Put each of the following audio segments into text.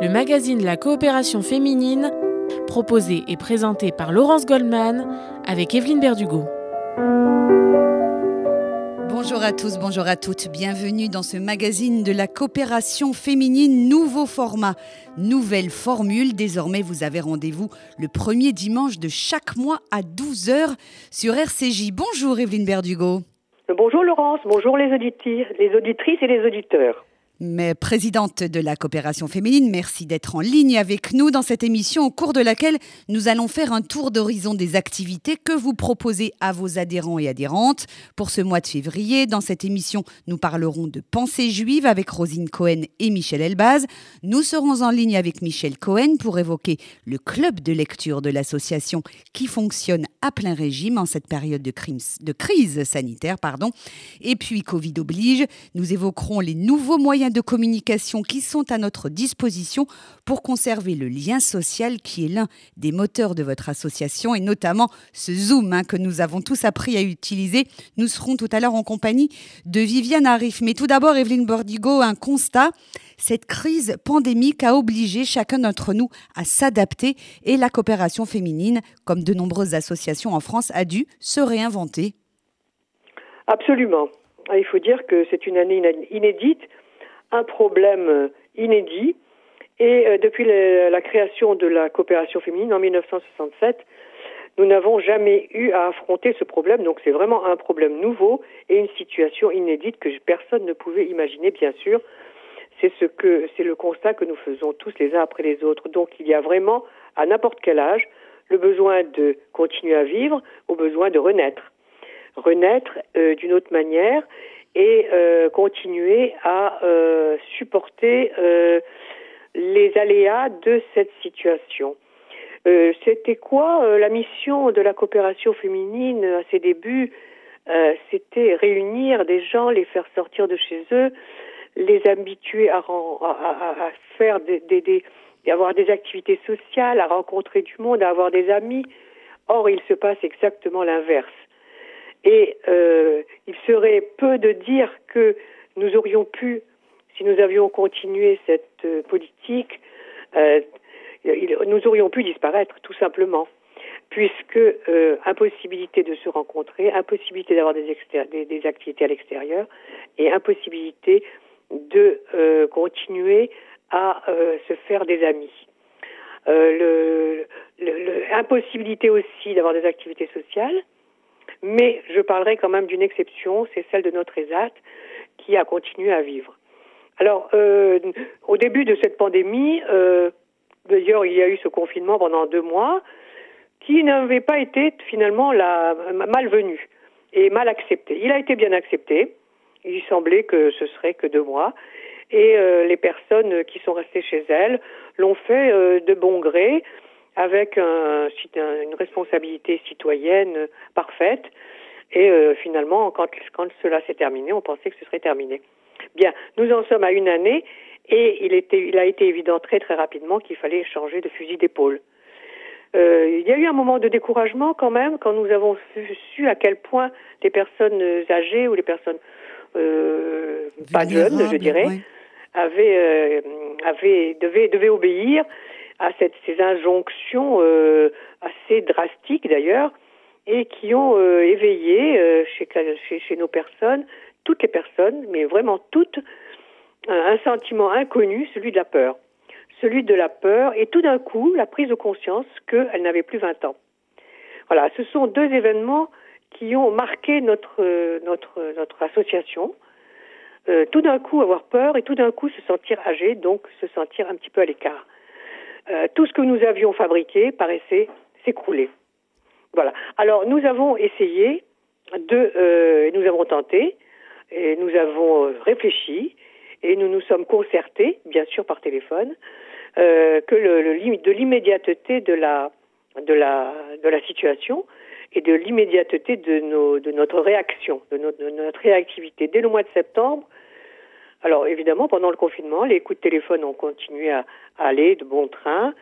le magazine de la coopération féminine, proposé et présenté par Laurence Goldman avec Evelyne Berdugo. Bonjour à tous, bonjour à toutes. Bienvenue dans ce magazine de la coopération féminine, nouveau format, nouvelle formule. Désormais, vous avez rendez-vous le premier dimanche de chaque mois à 12h sur RCJ. Bonjour Evelyne Berdugo. Bonjour Laurence, bonjour les auditrices, les auditrices et les auditeurs mais présidente de la coopération féminine, merci d'être en ligne avec nous dans cette émission au cours de laquelle nous allons faire un tour d'horizon des activités que vous proposez à vos adhérents et adhérentes pour ce mois de février. Dans cette émission, nous parlerons de pensée juive avec Rosine Cohen et Michel Elbaz. Nous serons en ligne avec Michel Cohen pour évoquer le club de lecture de l'association qui fonctionne à plein régime en cette période de, de crise sanitaire. Pardon. Et puis, Covid oblige, nous évoquerons les nouveaux moyens de communication qui sont à notre disposition pour conserver le lien social qui est l'un des moteurs de votre association et notamment ce Zoom hein, que nous avons tous appris à utiliser. Nous serons tout à l'heure en compagnie de Viviane Arif. Mais tout d'abord, Evelyne Bordigo, un constat. Cette crise pandémique a obligé chacun d'entre nous à s'adapter et la coopération féminine, comme de nombreuses associations en France, a dû se réinventer. Absolument. Il faut dire que c'est une année inédite un problème euh, inédit. Et euh, depuis la création de la coopération féminine en 1967, nous n'avons jamais eu à affronter ce problème. Donc c'est vraiment un problème nouveau et une situation inédite que personne ne pouvait imaginer, bien sûr. C'est ce que c'est le constat que nous faisons tous les uns après les autres. Donc il y a vraiment, à n'importe quel âge, le besoin de continuer à vivre, au besoin de renaître, renaître euh, d'une autre manière et euh, continuer à euh, supporter euh, les aléas de cette situation. C'était quoi la mission de la coopération féminine à ses débuts? C'était réunir des gens, les faire sortir de chez eux, les habituer à, à, faire des, des, avoir des activités sociales, à rencontrer du monde, à avoir des amis. Or, il se passe exactement l'inverse. Et euh, il serait peu de dire que nous aurions pu, si nous avions continué cette euh, politique, euh, nous aurions pu disparaître, tout simplement, puisque euh, impossibilité de se rencontrer, impossibilité d'avoir des, des, activités à l'extérieur, et impossibilité de euh, continuer à se faire des amis. Le, le, le, impossibilité aussi d'avoir des activités sociales, mais je parlerai quand même d'une exception, c'est celle de notre ESAT qui a continué à vivre. Alors, euh, au début de cette pandémie, euh, d'ailleurs, il y a eu ce confinement pendant deux mois, qui n'avait pas été finalement la, malvenu et mal accepté. Il a été bien accepté. Il semblait que ce serait que deux mois. Et euh, les personnes qui sont restées chez elles l'ont fait de bon gré avec un, une responsabilité citoyenne parfaite. Et euh, finalement, quand, quand cela s'est terminé, on pensait que ce serait terminé. Bien, nous en sommes à une année et il, était, il a été évident très très rapidement qu'il fallait changer de fusil d'épaule. Euh, il y a eu un moment de découragement quand même quand nous avons su, à quel point les personnes âgées ou les personnes euh, pas jeunes, je dirais, avaient, euh, avaient devaient, devaient obéir à ces injonctions euh, assez drastiques d'ailleurs, et qui ont euh, éveillé euh, chez, nos personnes, toutes les personnes, mais vraiment toutes, un sentiment inconnu, celui de la peur. Celui de la peur et tout d'un coup la prise de conscience qu'elle n'avait plus 20 ans. Voilà, ce sont deux événements qui ont marqué notre, association. Tout d'un coup avoir peur et tout d'un coup se sentir âgé, donc se sentir un petit peu à l'écart. Euh, tout ce que nous avions fabriqué paraissait s'écrouler. Voilà. Alors nous avons essayé de, euh, nous avons tenté, et nous avons euh, réfléchi, et nous nous sommes concertés, bien sûr par téléphone, que le, de l'immédiateté de la, de la, de la situation et de l'immédiateté de, notre réaction, de notre réactivité. Dès le mois de septembre, alors évidemment, pendant le confinement, les coups de téléphone ont continué à, aller de bon train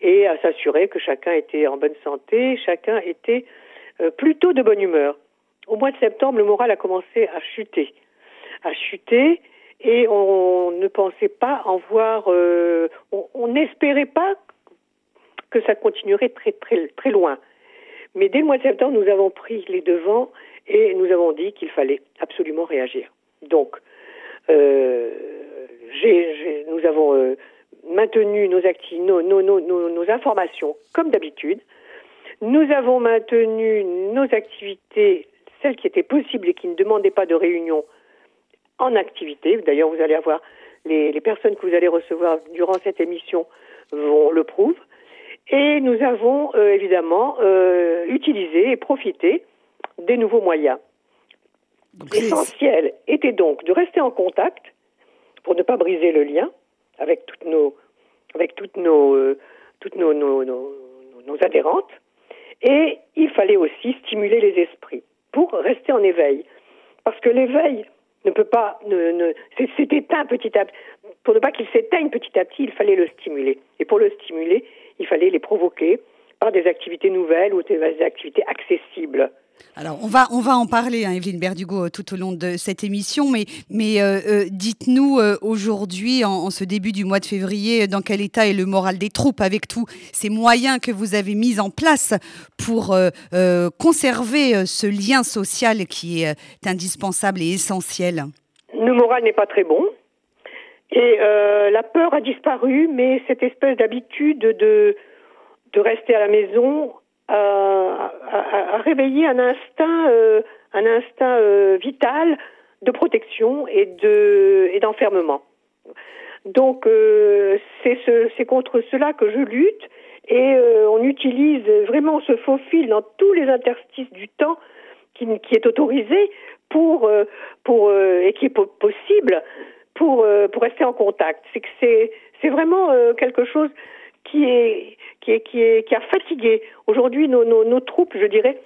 et à s'assurer que chacun était en bonne santé, chacun était euh, plutôt de bonne humeur. Au mois de septembre, le moral a commencé à chuter, à chuter, et on ne pensait pas en voir, euh, on n'espérait pas que ça continuerait très très très loin. Mais dès le mois de septembre, nous avons pris les devants et nous avons dit qu'il fallait absolument réagir. Donc, euh, nous avons euh, maintenu nos, informations comme d'habitude. Nous avons maintenu nos activités, celles qui étaient possibles et qui ne demandaient pas de réunion, en activité. D'ailleurs, vous allez avoir les, personnes que vous allez recevoir durant cette émission vont le prouvent. Et nous avons euh, évidemment utilisé et profité des nouveaux moyens. L'essentiel était donc de rester en contact pour ne pas briser le lien avec toutes nos, avec toutes nos, euh, toutes nos, adhérentes. Et il fallait aussi stimuler les esprits pour rester en éveil. Parce que l'éveil ne peut pas, ne, ne, petit à petit. Pour ne pas qu'il s'éteigne petit à petit, il fallait le stimuler. Et pour le stimuler, il fallait les provoquer par des activités nouvelles ou des activités accessibles. Alors, on va, on va en parler, hein, Evelyne Berdugo, euh, tout au long de cette émission, mais, mais euh, euh, dites-nous aujourd'hui, en, ce début du mois de février, dans quel état est le moral des troupes avec tous ces moyens que vous avez mis en place pour conserver ce lien social qui est indispensable et essentiel? Le moral n'est pas très bon. Et la peur a disparu, mais cette espèce d'habitude de, de rester à la maison a, a, réveillé un instinct, euh, un instinct euh, vital de protection et de et d'enfermement. Donc euh, c'est ce, c'est contre cela que je lutte et on utilise vraiment ce faux fil dans tous les interstices du temps qui, est autorisé pour et qui est possible pour rester en contact. C'est vraiment quelque chose qui est qui est qui est qui a fatigué. Aujourd'hui, nos, nos, nos troupes, je dirais,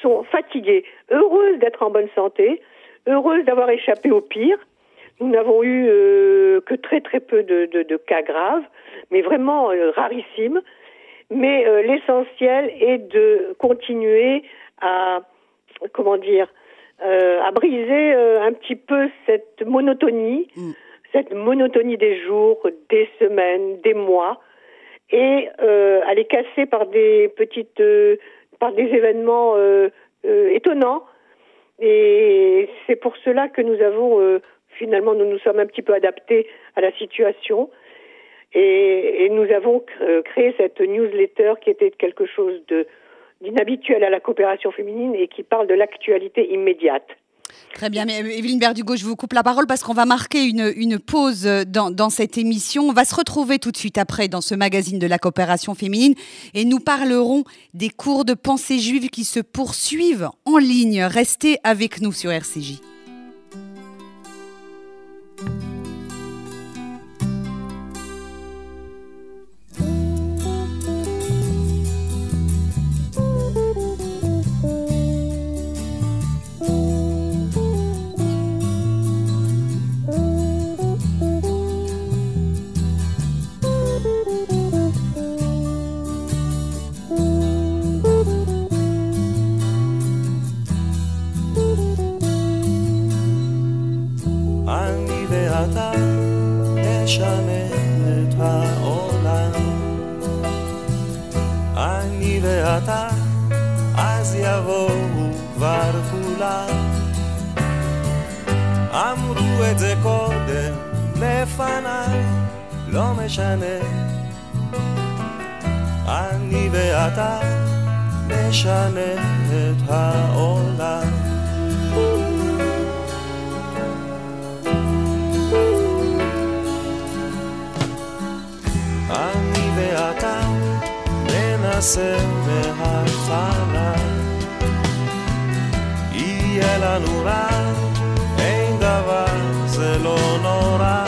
sont fatiguées, heureuses d'être en bonne santé, heureuses d'avoir échappé au pire. Nous n'avons eu euh, que très très peu de, de, de cas graves, mais vraiment euh, rarissimes. Mais euh, l'essentiel est de continuer à comment dire à briser un petit peu cette monotonie, mm. cette monotonie des jours, des semaines, des mois, et euh, à les casser par des petites, euh, par des événements euh, euh, étonnants. Et c'est pour cela que nous avons euh, finalement nous nous sommes un petit peu adaptés à la situation et, et nous avons créé cette newsletter qui était quelque chose de d'inhabituel à la coopération féminine et qui parle de l'actualité immédiate. Très bien, mais Evelyne Berdugo, je vous coupe la parole parce qu'on va marquer une, une pause dans, dans, cette émission. On va se retrouver tout de suite après dans ce magazine de la coopération féminine et nous parlerons des cours de pensée juive qui se poursuivent en ligne. Restez avec nous sur RCJ. יהיה לנו רע, אין דבר, זה לא נורא.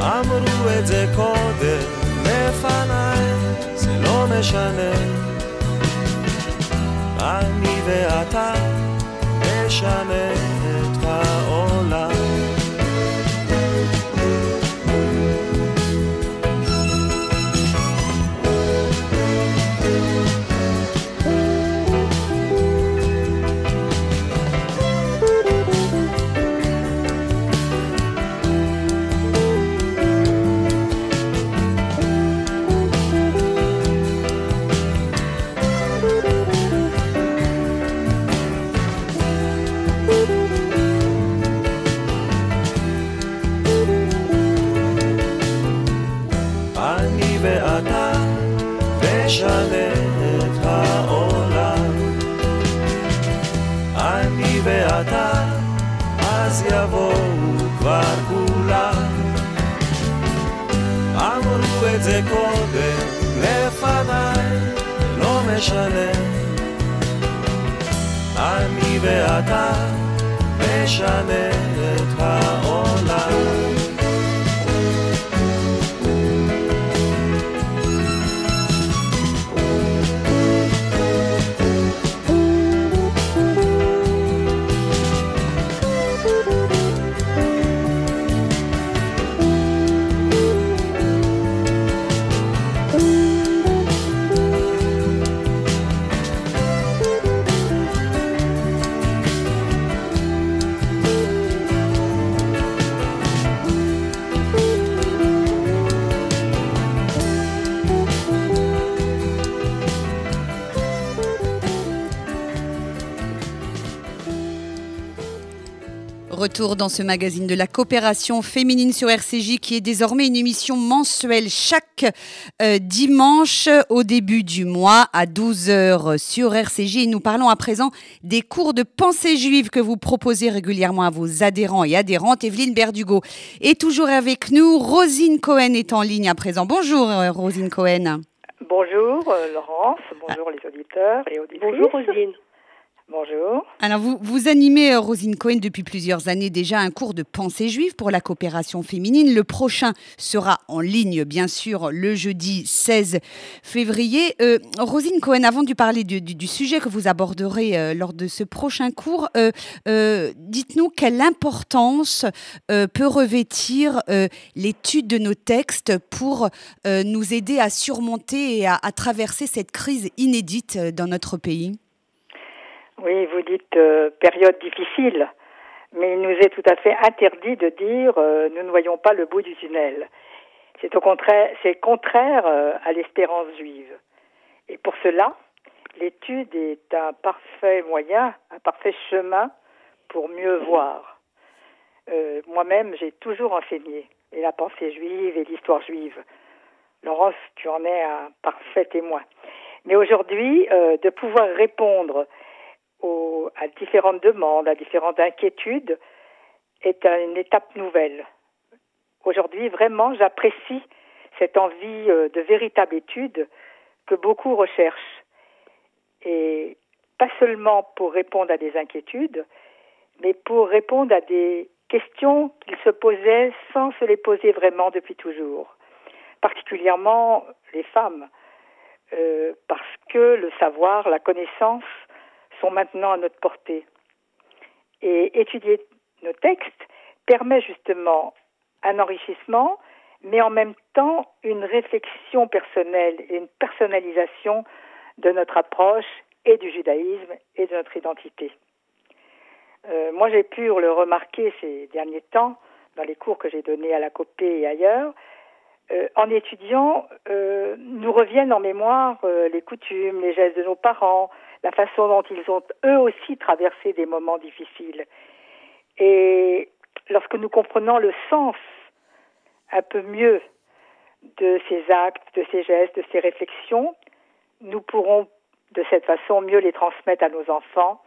אמרו את זה קודם לפניי, זה לא משנה. אני ואתה נשנה אז יבואו כבר כולם. אמרו את זה קודם לפניי, לא משנה. אני ואתה משנה את העולם. Retour dans ce magazine de la coopération féminine sur RCJ qui est désormais une émission mensuelle chaque euh, dimanche au début du mois à 12h sur RCJ. Et nous parlons à présent des cours de pensée juive que vous proposez régulièrement à vos adhérents et adhérentes. Evelyne Berdugo est toujours avec nous. Rosine Cohen est en ligne à présent. Bonjour euh, Rosine Cohen. Bonjour euh, Laurence, bonjour les auditeurs et auditrices. Bonjour Rosine. Bonjour. Alors, vous, vous animez, euh, Rosine Cohen, depuis plusieurs années déjà un cours de pensée juive pour la coopération féminine. Le prochain sera en ligne, bien sûr, le jeudi 16 février. Euh, Rosine Cohen, avant de parler du, sujet que vous aborderez euh, lors de ce prochain cours, dites-nous quelle importance peut revêtir l'étude de nos textes pour nous aider à surmonter et à traverser cette crise inédite dans notre pays? Oui, vous dites euh, période difficile, mais il nous est tout à fait interdit de dire euh, nous ne voyons pas le bout du tunnel. C'est au contraire, c'est contraire euh, à l'espérance juive. Et pour cela, l'étude est un parfait moyen, un parfait chemin pour mieux voir. Moi-même, j'ai toujours enseigné et la pensée juive et l'histoire juive. Laurence, tu en es un parfait témoin. Mais aujourd'hui, de pouvoir répondre à différentes demandes, à différentes inquiétudes, est une étape nouvelle. Aujourd'hui, vraiment, j'apprécie cette envie euh, de véritable étude que beaucoup recherchent. Et pas seulement pour répondre à des inquiétudes, mais pour répondre à des questions qu'ils se posaient sans se les poser vraiment depuis toujours. Particulièrement les femmes, euh, parce que le savoir, la connaissance sont maintenant à notre portée. Et étudier nos textes permet justement un enrichissement, mais en même temps une réflexion personnelle et une personnalisation de notre approche et du judaïsme et de notre identité. Euh, moi, j'ai pu le remarquer ces derniers temps dans les cours que j'ai donnés à la COPé et ailleurs. Euh, en étudiant, euh, nous reviennent en mémoire les coutumes, les gestes de nos parents, la façon dont ils ont eux aussi traversé des moments difficiles. Et lorsque nous comprenons le sens un peu mieux de ces actes, de ces gestes, de ces réflexions, nous pourrons de cette façon mieux les transmettre à nos enfants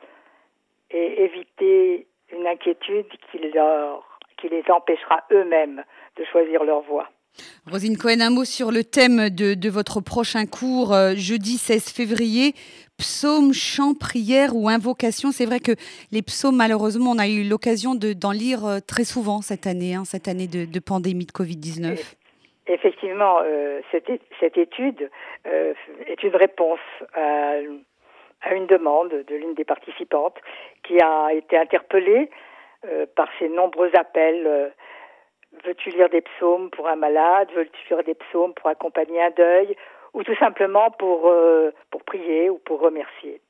et éviter une inquiétude qui, les empêchera eux-mêmes de choisir leur voie. Rosine Cohen, un mot sur le thème de, de votre prochain cours, euh, jeudi 16 février. Psaumes, chants, prières ou invocations. C'est vrai que les psaumes, malheureusement, on a eu l'occasion d'en lire euh, très souvent cette année, hein, cette année de, pandémie de Covid-19. Effectivement, euh, cette, étude euh, est une réponse à, une demande de l'une des participantes qui a été interpellée par ces nombreux appels veux-tu lire des psaumes pour un malade, veux-tu lire des psaumes pour accompagner un deuil, ou tout simplement pour, euh, pour prier ou pour remercier.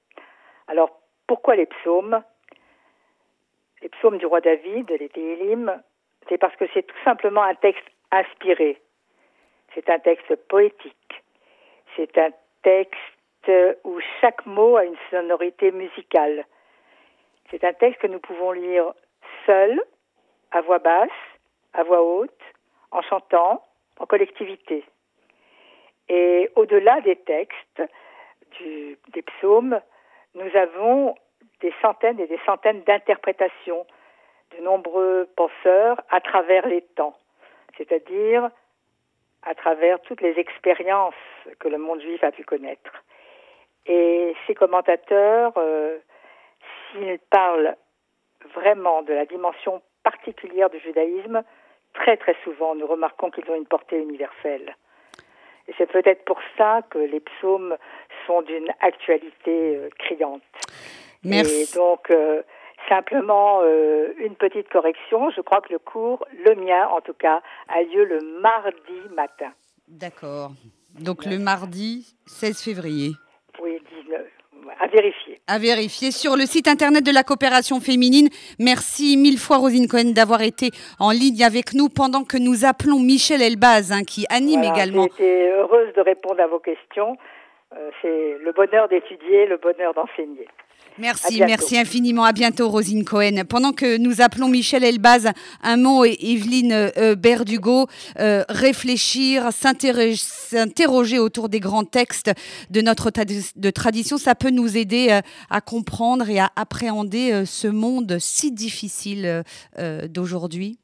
Alors, pourquoi les psaumes? Les psaumes du roi David, les Télim, c'est parce que c'est tout simplement un texte inspiré. C'est un texte poétique. C'est un texte où chaque mot a une sonorité musicale. C'est un texte que nous pouvons lire seul, à voix basse, à voix haute, en chantant, en collectivité. Et au-delà des textes des psaumes, nous avons des centaines et des centaines d'interprétations de nombreux penseurs à travers les temps, c'est-à-dire à travers toutes les expériences que le monde juif a pu connaître. Et ces commentateurs, euh, s'ils parlent vraiment de la dimension particulière du judaïsme, très très souvent nous remarquons qu'ils ont une portée universelle. Et c'est peut-être pour ça que les psaumes sont d'une actualité euh, criante. Merci. Et donc, euh, simplement euh, une petite correction. Je crois que le cours, le mien en tout cas, a lieu le mardi matin. D'accord. Donc le mardi 16 février. Oui, 19. À vérifier. À vérifier sur le site internet de la coopération féminine. Merci mille fois Rosine Cohen d'avoir été en ligne avec nous pendant que nous appelons Michel Elbaz hein, qui anime Voilà, également. J'ai été heureuse de répondre à vos questions. Euh, c'est le bonheur d'étudier, le bonheur d'enseigner. Merci, merci infiniment. À bientôt, Rosine Cohen. Pendant que nous appelons Michel Elbaz, un mot et Evelyne euh, Berdugo, euh, réfléchir, s'interroger autour des grands textes de notre de tradition, ça peut nous aider euh, à comprendre et à appréhender ce monde si difficile d'aujourd'hui.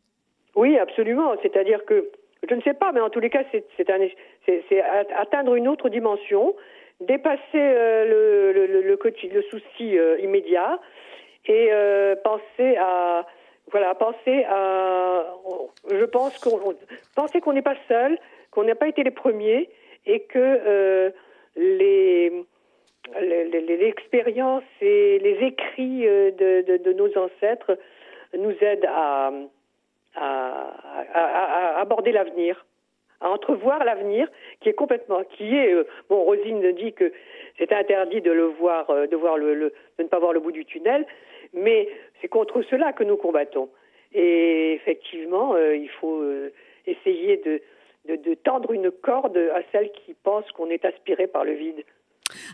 Oui, absolument. C'est-à-dire que, je ne sais pas, mais en tous les cas, c'est atteindre une autre dimension, dépasser euh, le, le, le, le souci euh, immédiat et euh, penser à voilà penser à je pense qu'on on- penser qu'on n'est pas seul qu'on n'a pas été les premiers et que les l'expérience et les écrits de, de, de nos ancêtres nous aident à, à- à- à aborder l'avenir, à entrevoir l'avenir qui est complètement, qui est, euh, bon, Rosine dit que c'est interdit de le voir, euh, de voir le, de ne pas voir le bout du tunnel, mais c'est contre cela que nous combattons. Et effectivement, euh, il faut essayer de, de, de tendre une corde à celles qui pensent qu'on est aspiré par le vide.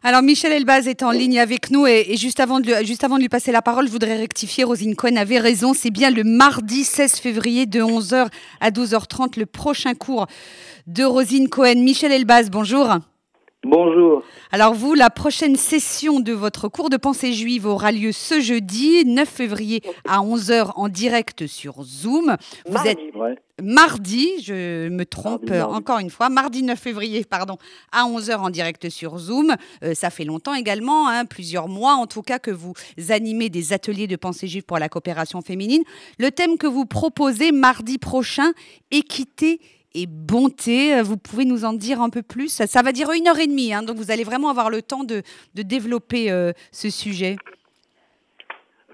Alors Michel Elbaz est en ligne avec nous et, et juste, avant de, lui- juste avant de lui passer la parole, je voudrais rectifier, Rosine Cohen avait raison, c'est bien le mardi 16 février de 11h à 12h30 le prochain cours de Rosine Cohen. Michel Elbaz, bonjour. Bonjour. Alors vous, la prochaine session de votre cours de pensée juive aura lieu ce jeudi 9 février à 11h en direct sur Zoom. Vous Mardi. êtes Ouais. mardi, je me trompe Mardi, mardi. encore une fois, mardi 9 février, pardon, à 11h en direct sur Zoom. Euh, ça fait longtemps également, hein, plusieurs mois en tout cas, que vous animez des ateliers de pensée juive pour la coopération féminine. Le thème que vous proposez mardi prochain, équité et bonté, vous pouvez nous en dire un peu plus ça, va dire une heure et demie, hein, donc vous allez vraiment avoir le temps de, développer euh, ce sujet.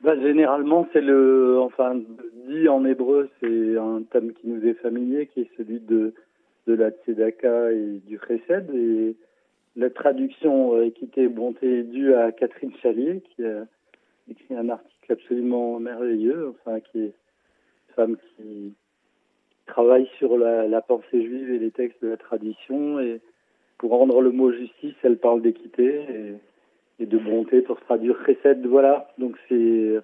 Bah, généralement, c'est le, enfin, dit en hébreu, c'est un thème qui nous est familier, qui est celui de, de la tzedaka et du chesed. Et la traduction euh, équité et bonté est due à Catherine Chalier, qui a écrit un article absolument merveilleux, enfin, qui est une femme qui travaille sur la, pensée juive et les textes de la tradition. Et pour rendre le mot justice, elle parle d'équité. Et, de bonté pour traduire chesed. Voilà, donc c'est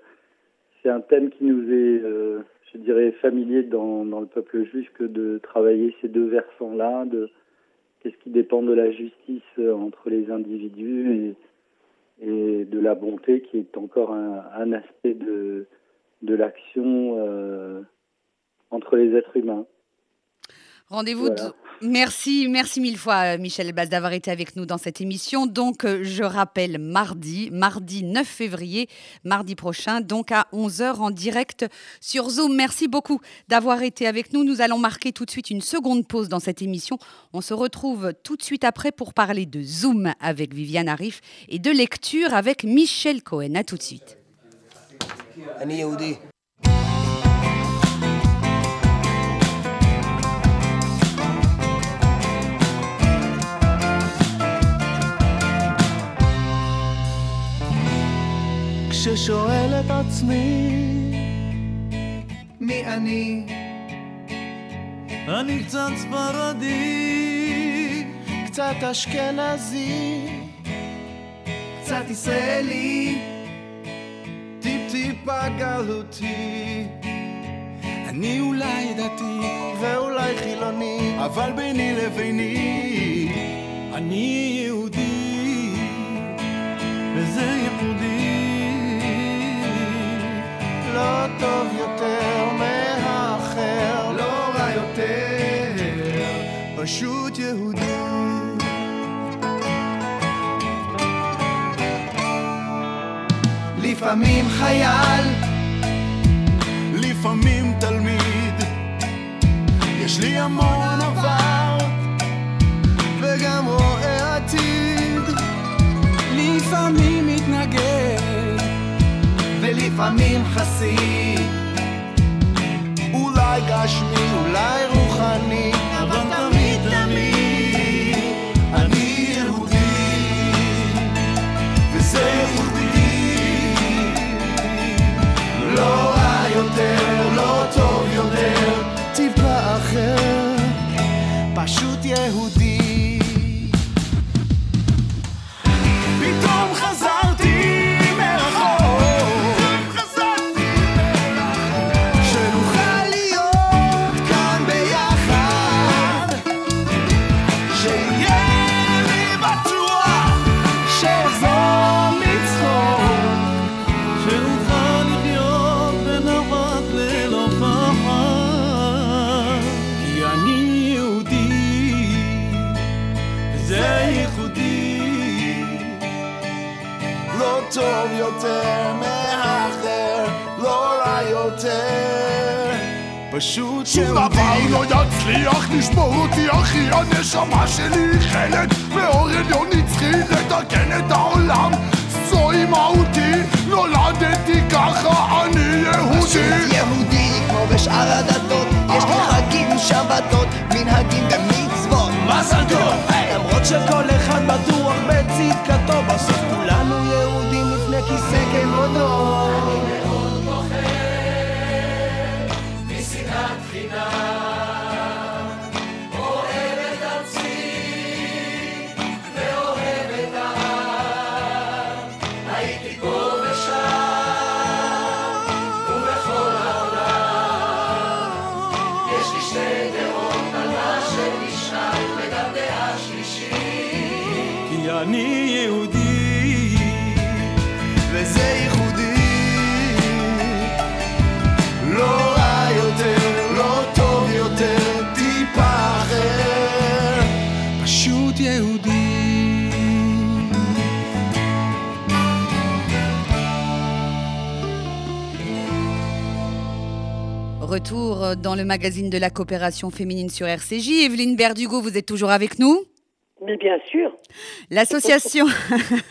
c'est un thème qui nous est, euh, je dirais, familier dans, dans le peuple juif que de travailler ces deux versants-là, de qu'est-ce qui dépend de la justice entre les individus et, de la bonté qui est encore un, un aspect de, de l'action euh, entre les êtres humains. Rendez-vous. Voilà. Merci, merci mille fois, euh, Michel Baz, d'avoir été avec nous dans cette émission. Donc, euh, je rappelle, mardi, mardi 9 février, mardi prochain, donc à 11h en direct sur Zoom. Merci beaucoup d'avoir été avec nous. Nous allons marquer tout de suite une seconde pause dans cette émission. On se retrouve tout de suite après pour parler de Zoom avec Viviane Arif et de lecture avec Michel Cohen. À tout de suite. כששואל את עצמי מי אני? אני קצת ספרדי, קצת אשכנזי, קצת ישראלי, טיפ-טיפה גלותי. אני אולי דתי ואולי חילוני, אבל ביני לביני אני יהודי, וזה ייחודי, לא טוב יותר מהאחר, לא רע יותר, פשוט יהודי. לפעמים חייל, לפעמים תלמיד, יש לי המון עבר, וגם רואה עתיד. לפעמים מתנגד, ולפעמים חסיד. אולי גשמי, אולי רוחני, אבל תמיד תמיד אני יהודי, וזה ייחודי. לא רע יותר, לא טוב יותר, טיפה אחר, פשוט יהודי. פשוט שום דבר לא יצליח לשבור אותי אחי הנשמה שלי היא חלק מאור עליון נצחי לתקן את העולם. זוהי מהותי נולדתי ככה אני יהודי. יהודי כמו בשאר הדתות יש לי חגים, שבתות, מנהגים ומצוות. מזל טוב למרות שכל אחד בטוח בצדקתו בסוף כולנו יהודים לפני כיסא כבודו Retour dans le magazine de la coopération féminine sur RCJ. Evelyne Berdugo, vous êtes toujours avec nous? Mais bien sûr. L'association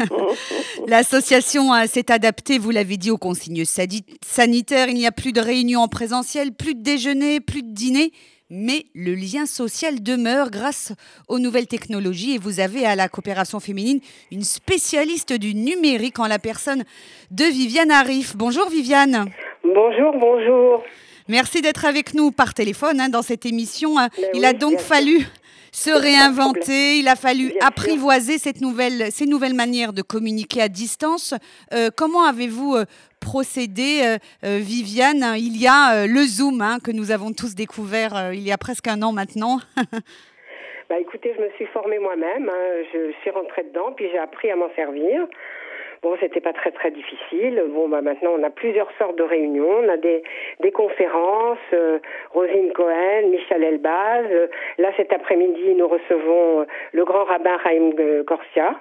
L'association euh, s'est adaptée, vous l'avez dit, aux consignes sanitaires. Il n'y a plus de réunions en présentiel, plus de déjeuner, plus de dîner. Mais le lien social demeure grâce aux nouvelles technologies et vous avez à la coopération féminine une spécialiste du numérique en la personne de Viviane Arif. Bonjour Viviane. Bonjour, bonjour. Merci d'être avec nous par téléphone hein, dans cette émission. Ben il oui, a donc sûr. fallu se réinventer, il a fallu Bien sûr. apprivoiser cette nouvelle, ces nouvelles manières de communiquer à distance. Euh, comment avez-vous euh, procédé, euh, Viviane Il y a le Zoom hein, que nous avons tous découvert il y a presque un an maintenant? Bah écoutez, je me suis formée moi-même, hein, je suis rentrée dedans, puis j'ai appris à m'en servir. Bon, c'était pas très très difficile. Bon, bah maintenant on a plusieurs sortes de réunions. On a des conférences. euh, Rosine Cohen, Michel Elbaz. Euh, là, cet après-midi, nous recevons euh, le grand rabbin euh, Corsia.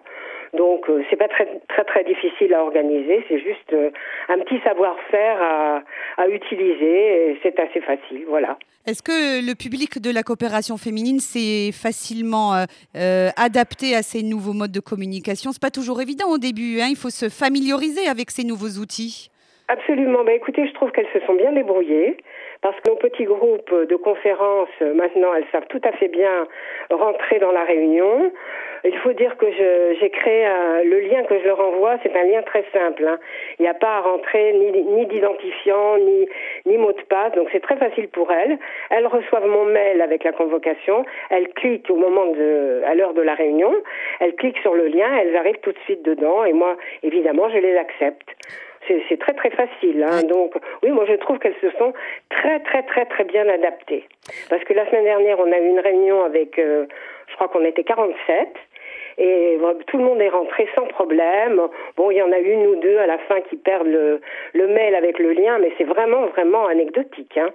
Donc, euh, c'est pas très très très difficile à organiser. C'est juste euh, un petit savoir-faire à à utiliser. et C'est assez facile, voilà. Est-ce que le public de la coopération féminine s'est facilement euh, adapté à ces nouveaux modes de communication? C'est pas toujours évident au début. hein, il faut se familiariser avec ces nouveaux outils. Absolument. Bah, écoutez, je trouve qu'elles se sont bien débrouillées parce que nos petits groupes de conférences, maintenant, elles savent tout à fait bien rentrer dans la réunion. Il faut dire que j'ai créé un- le lien que je leur envoie, c'est un lien très simple. hein. Il n'y a pas à rentrer ni, ni d'identifiant, ni, ni mot de passe, donc c'est très facile pour elles. Elles reçoivent mon mail avec la convocation, elles cliquent au moment de, à l'heure de la réunion, elles cliquent sur le lien, elles arrivent tout de suite dedans, et moi, évidemment, je les accepte. C'est c'est très très facile. Hein. Donc oui, moi je trouve qu'elles se sont très très très très bien adaptées. Parce que la semaine dernière, on a eu une réunion avec, euh, je crois qu'on était 47, Et bon, tout le monde est rentré sans problème. Bon, il y en a une ou deux à la fin qui perdent le, le mail avec le lien, mais c'est vraiment, vraiment anecdotique. Hein.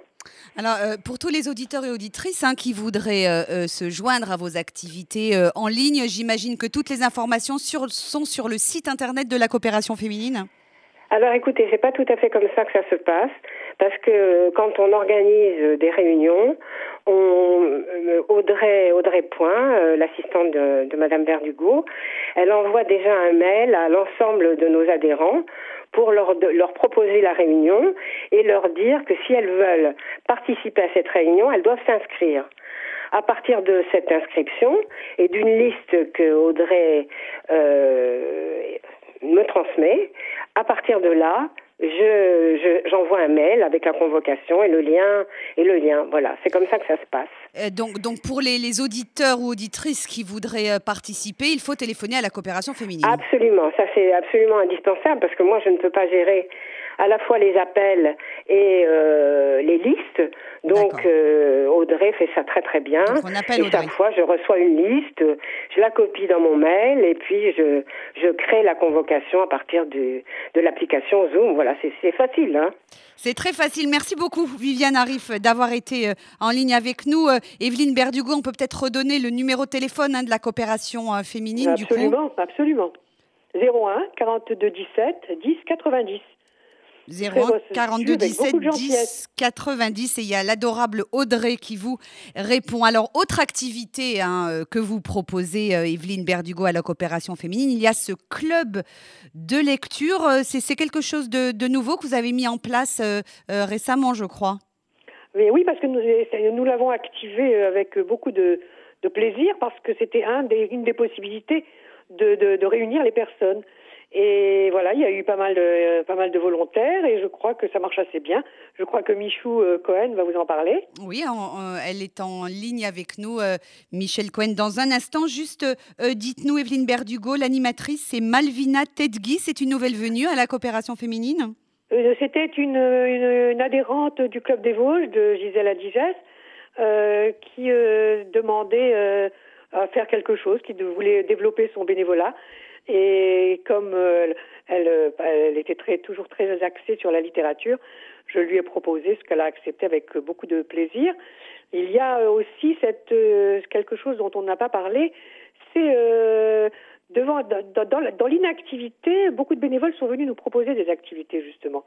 Alors, euh, pour tous les auditeurs et auditrices hein, qui voudraient euh, euh, se joindre à vos activités en ligne, j'imagine que toutes les informations sur- sont sur le site internet de la coopération féminine. Alors écoutez, c'est pas tout à fait comme ça que ça se passe, parce que quand on organise des réunions, euh, Audrey, Audrey Point, euh, l'assistante de, de Madame Verdugo, elle envoie déjà un mail à l'ensemble de nos adhérents pour leur proposer la réunion et leur dire que si elles veulent participer à cette réunion, elles doivent s'inscrire. À partir de cette inscription et d'une liste que Audrey euh, me transmet, à partir de là, je, je- j'envoie un mail avec la convocation et le lien et le lien. Voilà, c'est comme ça que ça se passe. Euh, donc, donc, pour les, les auditeurs ou auditrices qui voudraient euh, participer, il faut téléphoner à la coopération féminine. Absolument, ça c'est absolument indispensable parce que moi je ne peux pas gérer à la fois les appels et euh, les listes. Donc euh, Audrey fait ça très très bien. Donc, on appelle et Audrey. chaque fois je reçois une liste, je la copie dans mon mail et puis je je crée la convocation à partir du, de l'application Zoom. Voilà, c'est facile. Hein. C'est très facile. Merci beaucoup, Viviane Arif, d'avoir été euh, en ligne avec nous. Evelyne Berdugo, on peut peut-être redonner le numéro de téléphone hein, de la coopération féminine, du coup. Absolument, absolument. 01 42 17 10 90. 01 reçu 42 avec 17 beaucoup de 10 gentillesse. 90 et il y a l'adorable Audrey qui vous répond. Alors, autre activité hein, euh, que vous proposez, euh, Evelyne Berdugo, à la coopération féminine, il y a ce club de lecture. Euh, C'est quelque chose de, de nouveau que vous avez mis en place euh, euh, récemment, je crois? Mais oui, parce que nous, nous l'avons activé avec beaucoup de, de plaisir, parce que c'était un des, une des possibilités de réunir les personnes. Et voilà, il y a eu pas mal, de, pas mal de volontaires et je crois que ça marche assez bien. Je crois que Michou euh, Cohen va vous en parler. Oui, elle est en ligne avec nous, euh, Michel Cohen. Dans un instant, juste euh, dites-nous, Evelyne Berdugo, l'animatrice, c'est Malvina Tedgui, c'est une nouvelle venue à la coopération féminine? C'était une, une, une adhérente du Club des Vosges, de Gisèle Adigès, euh, qui euh, demandait euh, à faire quelque chose, qui voulait développer son bénévolat. Et comme euh, elle, euh, elle était très, toujours très axée sur la littérature, je lui ai proposé ce qu'elle a accepté avec beaucoup de plaisir. Il y a euh, aussi cette, euh, quelque chose dont on n'a pas parlé, c'est euh, devant dans, dans, la- dans l'inactivité, beaucoup de bénévoles sont venus nous proposer des activités justement,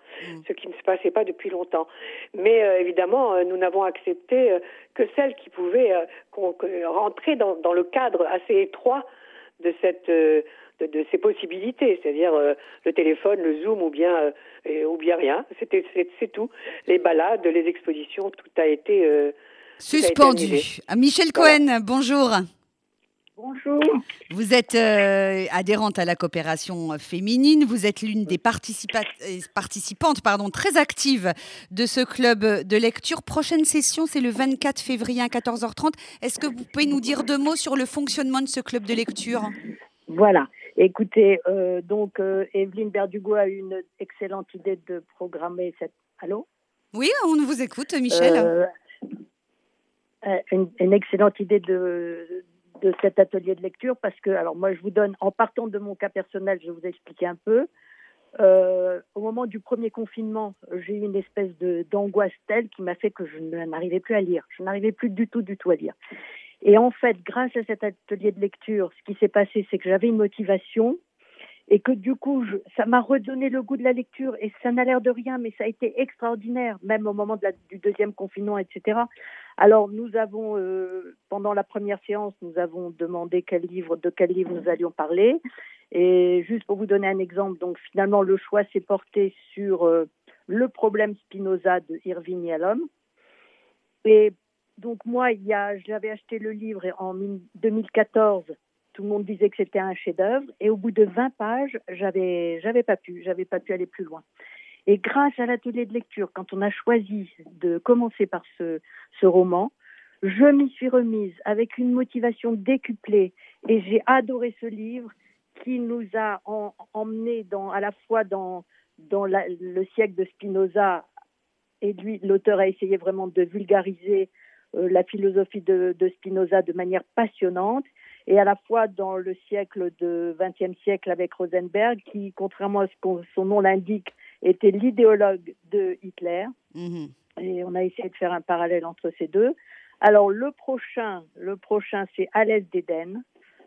ce qui ne se passait pas depuis longtemps. Mais euh, évidemment, nous n'avons accepté que celles qui pouvaient que- rentrer dans, dans le cadre assez étroit de cette de, de ces possibilités, c'est-à-dire euh, le téléphone, le zoom ou bien euh, et- ou bien rien. C'était c'est c'est tout. Les balades, les expositions, tout a été euh, tout a été Suspendu. Ah, Michel Voilà. Cohen, bonjour. Bonjour. Vous êtes euh, adhérente à la coopération féminine. Vous êtes l'une des participa- participantes pardon, très actives de ce club de lecture. Prochaine session, c'est le 24 février à 14h30. Est-ce que vous pouvez nous dire deux mots sur le fonctionnement de ce club de lecture? Voilà. Écoutez, euh, donc euh, Evelyne Berdugo a eu une excellente idée de programmer cette. Allô? Oui, on vous écoute, Michel. Euh, une, une excellente idée de, de cet atelier de lecture parce que, alors moi je vous donne, en partant de mon cas personnel, je vais vous expliquer un peu. Au moment du premier confinement, j'ai eu une espèce de d'angoisse telle qui m'a fait que je n'arrivais plus à lire. Je n'arrivais plus du tout, du tout à lire. Et en fait, grâce à cet atelier de lecture, ce qui s'est passé, c'est que j'avais une motivation et que du coup, je- ça m'a redonné le goût de la lecture et ça n'a l'air de rien, mais ça a été extraordinaire, même au moment du deuxième confinement, etc. Alors, nous avons, euh, pendant la première séance, nous avons demandé quel livre, de quel livre nous allions parler. Et juste pour vous donner un exemple, donc finalement, le choix s'est porté sur euh, le problème Spinoza de Irving Yalom. Et donc moi, il y a, j'avais acheté le livre en 2014. Tout le monde disait que c'était un chef-d'œuvre. Et au bout de 20 pages, j'avais, j'avais pas pu, j'avais pas pu aller plus loin. Et grâce à l'atelier de lecture, quand on a choisi de commencer par ce, ce roman, je m'y suis remise avec une motivation décuplée et j'ai adoré ce livre qui nous a en, emmené dans, à la fois dans, dans le siècle de Spinoza et lui, l'auteur a essayé vraiment de vulgariser la philosophie de, de Spinoza de manière passionnante. et à la fois dans le siècle de 20e siècle avec Rosenberg, qui, contrairement à ce que son nom l'indique, était l'idéologue de Hitler. Mhm. Et on a essayé de faire un parallèle entre ces deux. Alors le prochain, le prochain, c'est À l'aise d'Éden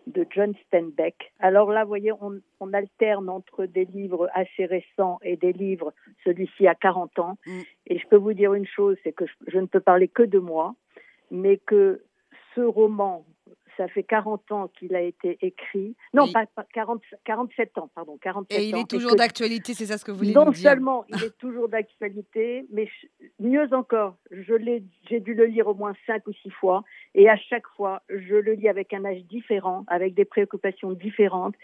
de John Steinbeck. Alors là, vous voyez, on, on alterne entre des livres assez récents et des livres, celui-ci a 40 ans. Mm. Et je peux vous dire une chose, c'est que je, je ne peux parler que de moi, mais que ce roman, ça fait 40 ans qu'il a été écrit. Non, Oui. pas, pas 40, 47 ans, pardon, 47 Et il est toujours d'actualité, c'est ça ce que vous voulez non nous dire seulement il est toujours d'actualité, mais mieux encore, je l'ai, j'ai dû le lire au moins cinq ou six fois, et à chaque fois, je le lis avec un âge différent, avec des préoccupations différentes,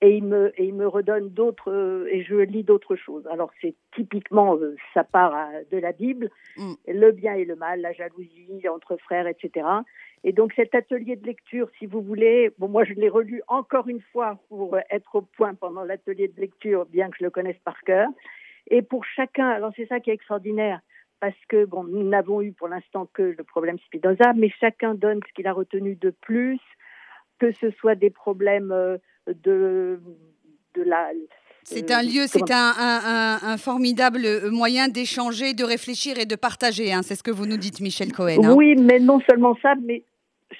et il me, et il me redonne d'autres, euh, et je lis d'autres choses. Alors c'est typiquement, euh, ça part à- de la Bible, Mm. le bien et le mal, la jalousie entre frères, etc. Et donc cet atelier de lecture, si vous voulez, bon moi je l'ai relu encore une fois pour euh, être au point pendant l'atelier de lecture, bien que je le connaisse par cœur. Et pour chacun, alors c'est ça qui est extraordinaire, parce que bon, nous n'avons eu pour l'instant que le problème Spinoza, mais chacun donne ce qu'il a retenu de plus, que ce soit des problèmes euh, de de la. C'est un lieu, c'est un, un- un- un formidable moyen d'échanger, de réfléchir et de partager. hein. C'est ce que vous nous dites, Michel Cohen. hein. Oui, mais non seulement ça, mais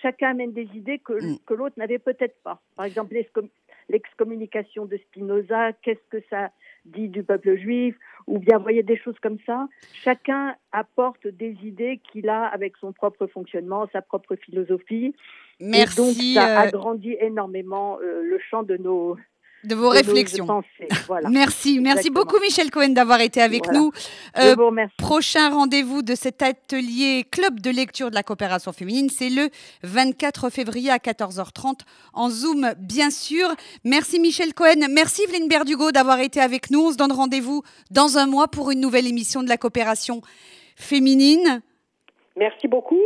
chacun amène des idées que, Mm. que l'autre n'avait peut-être pas. Par exemple, l'excom- l'excommunication de Spinoza, qu'est-ce que ça dit du peuple juif, ou bien, vous voyez, des choses comme ça. Chacun apporte des idées qu'il a avec son propre fonctionnement, sa propre philosophie. Merci Et donc, ça euh, agrandit énormément euh, le champ de nos, de vos de réflexions. pensées. Voilà. Merci, merci beaucoup Michel Cohen d'avoir été avec Voilà. nous. Euh, vous. Prochain rendez-vous de cet atelier club de lecture de la coopération féminine, c'est le 24 février à 14h30 en Zoom, bien sûr. Merci Michel Cohen, merci Evelyne Berdugo d'avoir été avec nous. On se donne rendez-vous dans un mois pour une nouvelle émission de la coopération féminine. Merci beaucoup.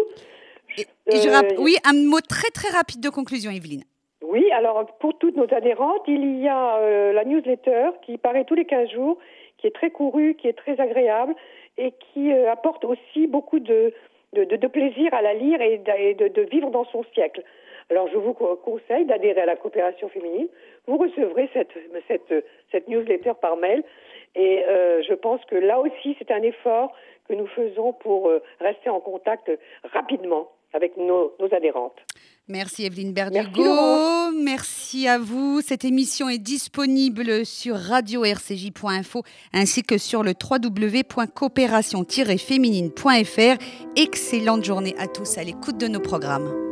Et je Euh, oui, un mot très très rapide de conclusion, Evelyne. Oui, alors pour toutes nos adhérentes, il y a euh, la newsletter qui paraît tous les 15 jours, qui est très courue, qui est très agréable et qui euh, apporte aussi beaucoup de, de, plaisir à la lire et, de, vivre dans son siècle. Alors je vous co- conseille d'adhérer à la coopération féminine. Vous recevrez cette, newsletter par mail et euh, je pense que là aussi c'est un effort que nous faisons pour rester en contact rapidement avec nos adhérentes. Merci Evelyne Berdugo. Merci à vous. Cette émission est disponible sur radio-rcj.info ainsi que sur le www.coopération-féminine.fr. Excellente journée à tous à l'écoute de nos programmes.